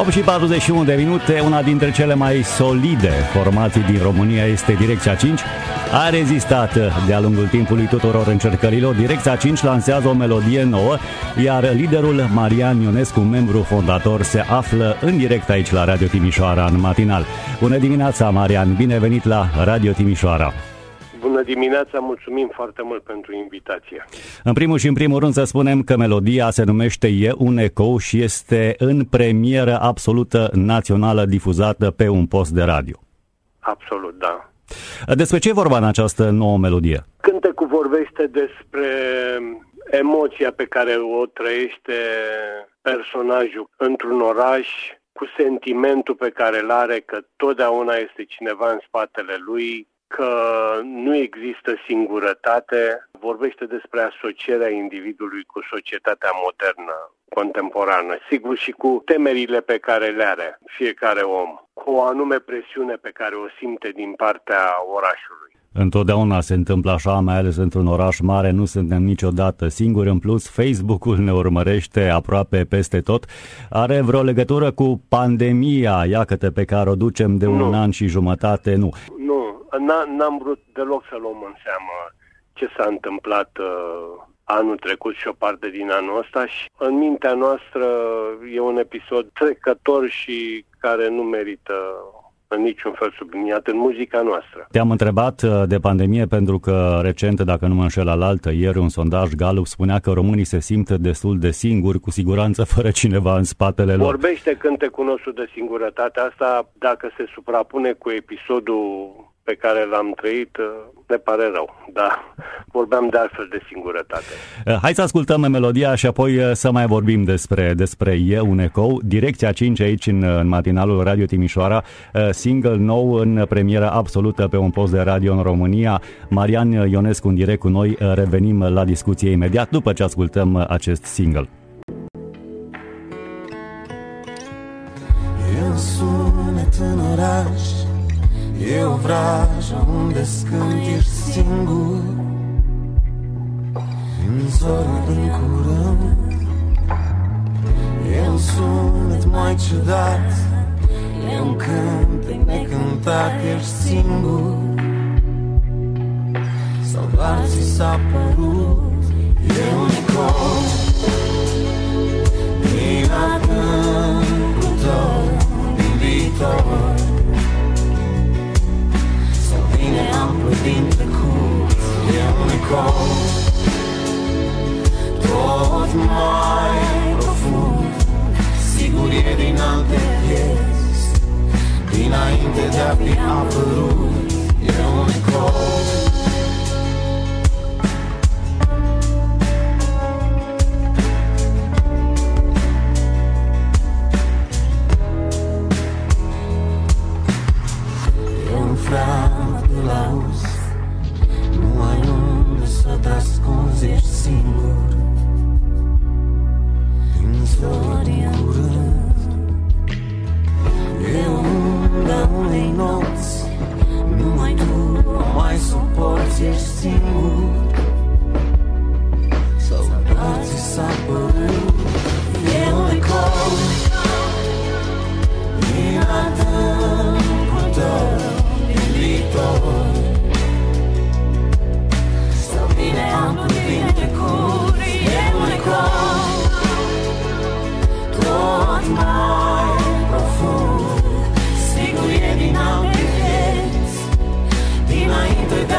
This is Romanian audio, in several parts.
8 și 41 de minute, una dintre cele mai solide formații din România este Direcția 5. A rezistat de-a lungul timpului tuturor încercărilor. Direcția 5 lansează o melodie nouă, iar liderul Marian Ionescu, membru fondator, se află în direct aici la Radio Timișoara în matinal. Bună dimineața, Marian! Bine venit la Radio Timișoara! Bună dimineața, mulțumim foarte mult pentru invitație. În primul și în primul rând să spunem că melodia se numește E un ecou și este în premieră absolută națională difuzată pe un post de radio. Absolut, da. Despre ce vorba în această nouă melodie? Cântecul vorbește despre emoția pe care o trăiește personajul într-un oraș cu sentimentul pe care îl are că totdeauna este cineva în spatele lui, că nu există singurătate, vorbește despre asocierea individului cu societatea modernă, contemporană, sigur și cu temerile pe care le are fiecare om, cu o anume presiune pe care o simte din partea orașului. Întotdeauna se întâmplă așa, mai ales într-un oraș mare, nu suntem niciodată singuri. În plus, Facebook-ul ne urmărește aproape peste tot. Are vreo legătură cu pandemia, iacătă, pe care o ducem de un nu. an și jumătate? Nu. Nu, n-am vrut deloc să luăm în seamă ce s-a întâmplat uh, anul trecut și o parte din anul ăsta și în mintea noastră e un episod trecător și care nu merită în niciun fel subliniat în muzica noastră. Te-am întrebat uh, de pandemie pentru că recent, dacă nu mă înșel alaltă, ieri un sondaj Gallup spunea că românii se simt destul de singuri, cu siguranță fără cineva în spatele lor. Vorbește cântecul nostru de singurătate. Asta, dacă se suprapune cu episodul pe care l-am trăit, uh, ne pare rău, dar vorbeam de altfel de singurătate. Uh, hai să ascultăm melodia și apoi uh, să mai vorbim despre, despre E un ecou. Direcția 5 aici în, în matinalul Radio Timișoara, single nou în premieră absolută pe un post de radio în România. Marian Ionescu în direct cu noi, revenim la discuție imediat după ce ascultăm acest single. Eu sunet în oraș E o vrajă unde scânt ești singur În zorul în curând E un sunet mai ciudat E un cântec necântat, ești singur Sau doar ți s-a părut E un ecou Din adâncul tău, din viitor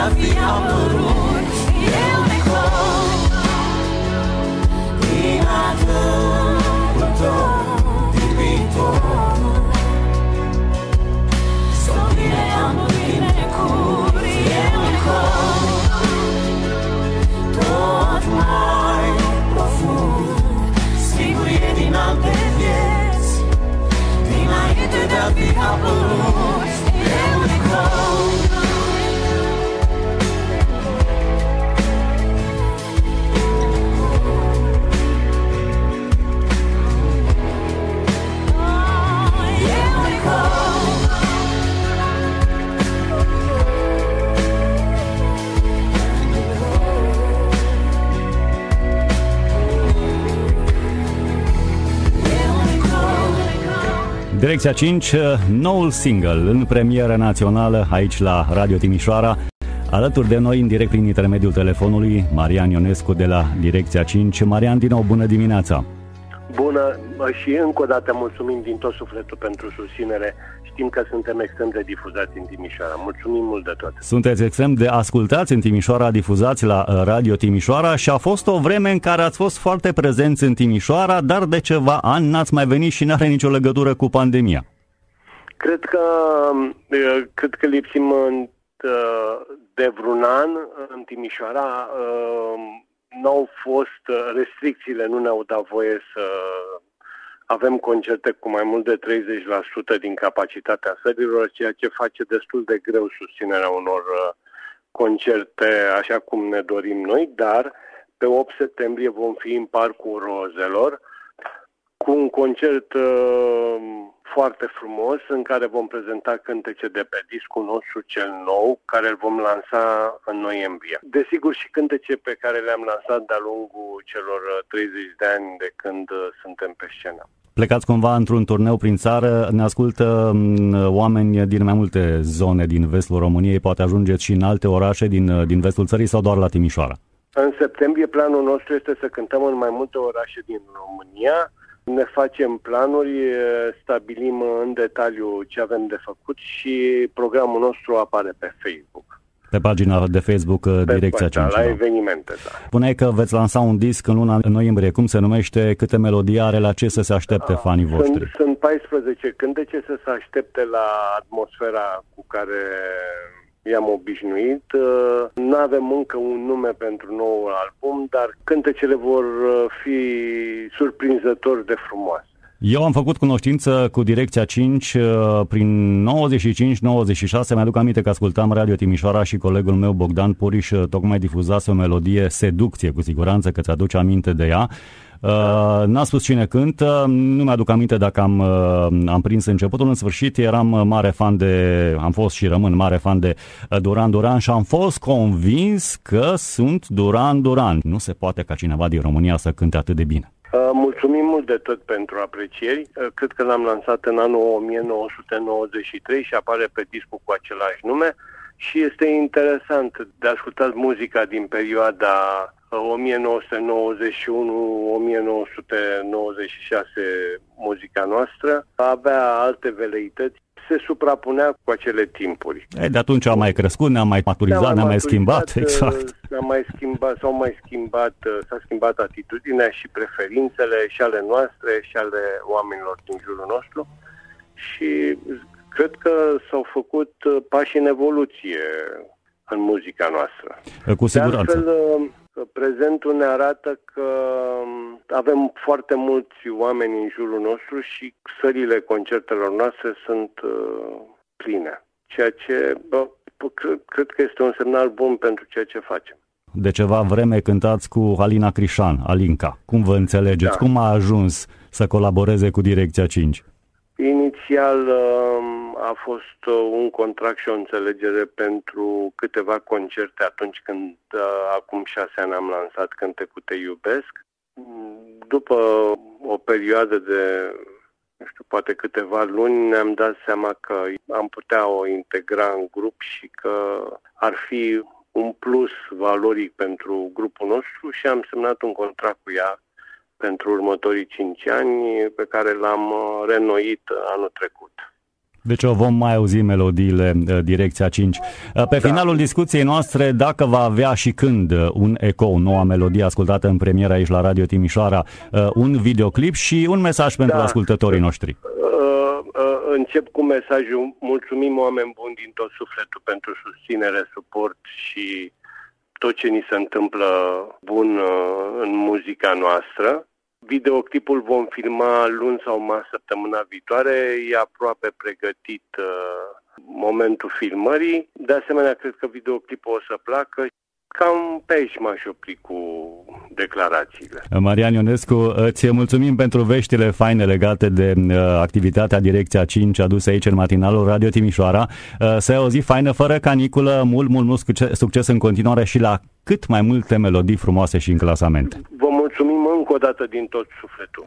Mafia Moro. Direcția 5, noul single în premieră națională aici la Radio Timișoara. Alături de noi, în direct prin intermediul telefonului, Marian Ionescu de la Direcția 5. Marian, din nou, bună dimineața! Bună și încă o dată mulțumim din tot sufletul pentru susținere. Știm că suntem extrem de difuzați în Timișoara. Mulțumim mult de tot. Sunteți extrem de ascultați în Timișoara, difuzați la uh, Radio Timișoara și a fost o vreme în care ați fost foarte prezenți în Timișoara, dar de ceva ani n-ați mai venit și n-are nicio legătură cu pandemia. Cred că, uh, cred că lipsim uh, de vreun an în Timișoara n-au fost uh, restricțiile, nu ne-au dat voie să avem concerte cu mai mult de 30% din capacitatea sărilor, ceea ce face destul de greu susținerea unor uh, concerte așa cum ne dorim noi, dar pe 8 septembrie vom fi în Parcul Rozelor cu un concert uh, foarte frumos în care vom prezenta cântece de pe discul nostru cel nou, care îl vom lansa în noiembrie. Desigur și cântece pe care le-am lansat de-a lungul celor 30 uh, de ani de când uh, suntem pe scenă. Plecați cumva într-un turneu prin țară, ne ascultă mm, oameni din mai multe zone din vestul României, poate ajungeți și în alte orașe din, uh, din vestul țării sau doar la Timișoara? În septembrie planul nostru este să cântăm în mai multe orașe din România, ne facem planuri, stabilim în detaliu ce avem de făcut și programul nostru apare pe Facebook. Pe pagina de Facebook pe Direcția 5. Da, la evenimente, da. Spuneai că veți lansa un disc în luna noiembrie. Cum se numește? Câte melodii are? La ce să se aștepte fanii voștri? Sunt, sunt 14 cântece să se aștepte la atmosfera cu care i-am obișnuit. Uh, nu avem încă un nume pentru noul album, dar cântecele vor uh, fi surprinzător de frumoase. Eu am făcut cunoștință cu Direcția 5 uh, prin 95-96. Mi-aduc aminte că ascultam Radio Timișoara și colegul meu Bogdan Puriș tocmai difuzase o melodie Seducție, cu siguranță că ți-aduce aminte de ea. Uh, n-a spus cine cântă, nu mi-aduc aminte dacă am, uh, am prins începutul. În sfârșit eram mare fan de, am fost și rămân mare fan de uh, Duran Duran și am fost convins că sunt Duran Duran. Nu se poate ca cineva din România să cânte atât de bine. Uh, mulțumim mult de tot pentru aprecieri. Uh, cred că l-am lansat în anul 1993 și apare pe discul cu același nume și este interesant de ascultat muzica din perioada 1991-1996 muzica noastră, avea alte veleități, se suprapunea cu acele timpuri. E, de atunci am mai crescut, ne-am mai maturizat, ne-am, ne mai schimbat, exact. Ne-am mai schimbat, s-au mai schimbat, s-a schimbat atitudinea și preferințele și ale noastre și ale oamenilor din jurul nostru și cred că s-au făcut pași în evoluție în muzica noastră. Cu siguranță. De altfel, Prezentul ne arată că um, avem foarte mulți oameni în jurul nostru și sările concertelor noastre sunt uh, pline, ceea ce bă, cred că este un semnal bun pentru ceea ce facem. De ceva vreme cântați cu Alina Crișan, Alinca. Cum vă înțelegeți? Da. Cum a ajuns să colaboreze cu Direcția 5? Inițial um, a fost uh, un contract și o înțelegere pentru câteva concerte atunci când uh, acum șase ani am lansat Cânte cu Te Iubesc. După o perioadă de, nu știu, poate câteva luni, ne-am dat seama că am putea o integra în grup și că ar fi un plus valoric pentru grupul nostru și am semnat un contract cu ea pentru următorii 5 ani pe care l-am uh, renoit anul trecut. Deci o vom mai auzi melodiile uh, Direcția 5. Uh, pe da. finalul discuției noastre, dacă va avea și când un eco, noua melodie ascultată în premieră aici la Radio Timișoara, un videoclip și un mesaj pentru da. ascultătorii noștri. Încep cu mesajul, mulțumim oameni buni din tot sufletul pentru susținere, suport și tot ce ni se întâmplă bun în muzica noastră. Videoclipul vom filma luni sau marți săptămâna viitoare. E aproape pregătit uh, momentul filmării. De asemenea, cred că videoclipul o să placă. Cam pe aici m-aș opri cu declarațiile. Marian Ionescu, îți mulțumim pentru veștile faine legate de uh, activitatea Direcția 5 adusă aici în matinalul Radio Timișoara. Uh, să ai o zi faină, fără caniculă, mult, mult, mult succes în continuare și la cât mai multe melodii frumoase și în clasament. Vă mulțumim încă o dată din tot sufletul.